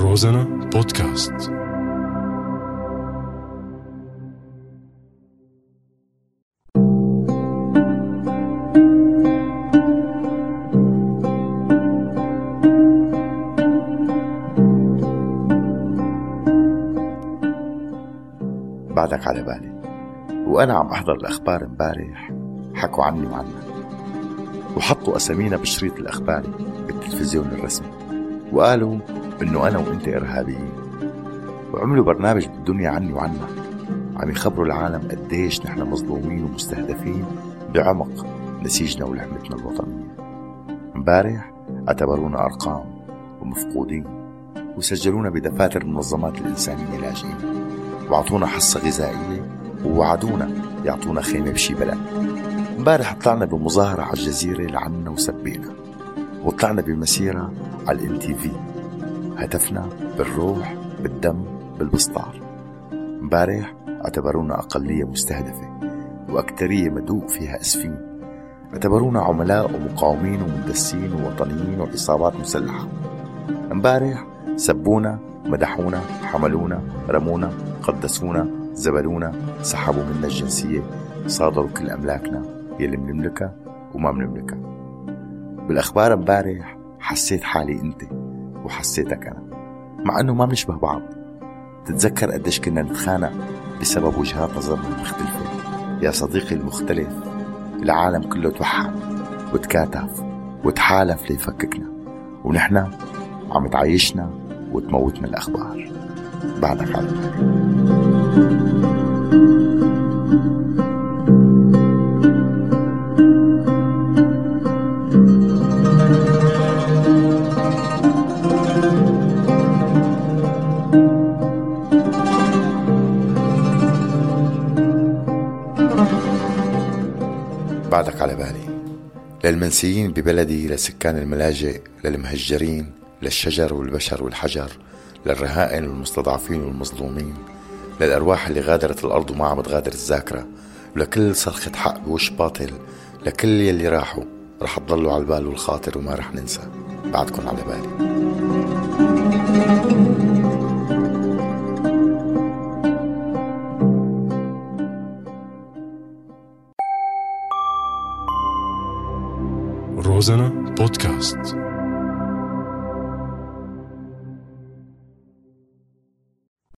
روزانا بودكاست. بعدك على بالي. وأنا عم أحضر الأخبار امبارح. حكوا عني وعنك. وحطوا أسامينا بشريط الأخباري بالتلفزيون الرسمي. وقالوا إنه أنا وإنت إرهابيين. وعملوا برنامج بالدنيا عني وعنا. عم يخبروا العالم قديش نحن مظلومين ومستهدفين بعمق نسيجنا ولحمتنا الوطنية. امبارح اعتبرونا أرقام ومفقودين وسجلونا بدفاتر المنظمات الإنسانية لاجئين وأعطونا حصة غذائية ووعدونا يعطونا خيمة بشي بلد. امبارح طلعنا بمظاهرة على الجزيرة لعنا وسبينا. وطلعنا بمسيرة على الام تي في. هدفنا بالروح بالدم بالبسطار. امبارح اعتبرونا أقلية مستهدفة وأكترية مدوق فيها أسفين. اعتبرونا عملاء ومقاومين ومندسين ووطنيين وعصابات مسلحة. امبارح سبونا مدحونا حملونا رمونا قدسونا زبلونا سحبوا منا الجنسية صادروا كل أملاكنا يلي منملكها وما منملكها. بالأخبار امبارح حسيت حالي أنت. وحسيتك أنا. مع أنه ما بنشبه بعض. تتذكر قديش كنا نتخانق بسبب وجهات نظرنا المختلفة يا صديقي المختلف العالم كله توحد وتكاتف وتحالف ليفككنا ونحن عم تعيشنا وتموتنا الأخبار. بعدك على بعدك على بالي للمنسيين ببلدي لسكان الملاجئ للمهجرين للشجر والبشر والحجر للرهائن والمستضعفين والمظلومين للأرواح اللي غادرت الأرض وما عم تغادر الذاكرة ولكل صرخة حق بوش باطل لكل يلي راحوا رح تضلوا على البال والخاطر وما رح ننسى. بعدكم على بالي. روزانا بودكاست